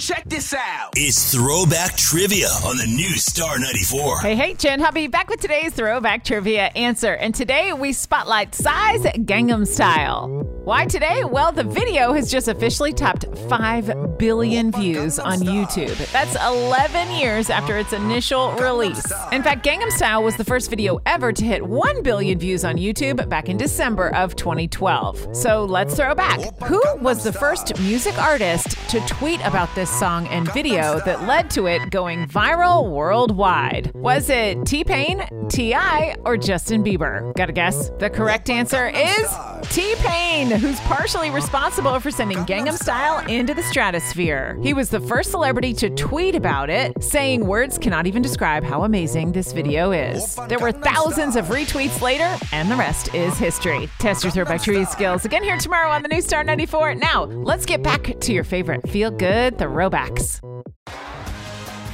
Check this out. It's Throwback Trivia on the new Star 94. Hey, hey, Jenn Hobby, back with today's throwback trivia answer. And today we spotlight Psy's, Gangnam Style. Why today? Well, the video has just officially topped 5 billion views on YouTube. That's 11 years after its initial release. In fact, Gangnam Style was the first video ever to hit 1 billion views on YouTube back in December of 2012. So let's throw back. Who was the first music artist to tweet about this song and video that led to it going viral worldwide? Was it T Pain, T.I., or Justin Bieber? Got a guess? The correct answer is T Pain, who's partially responsible for sending Gangnam Style into the stratosphere. He was the first celebrity to tweet about it, saying words cannot even describe how amazing this video is. There were thousands of retweets later, and the rest is history. Test your throwback trivia skills again here tomorrow on the new Star 94. Now, let's get back to your favorite feel good throwbacks.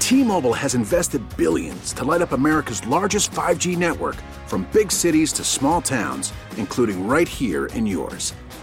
T-Mobile has invested billions to light up America's largest 5G network from big cities to small towns, including right here in yours.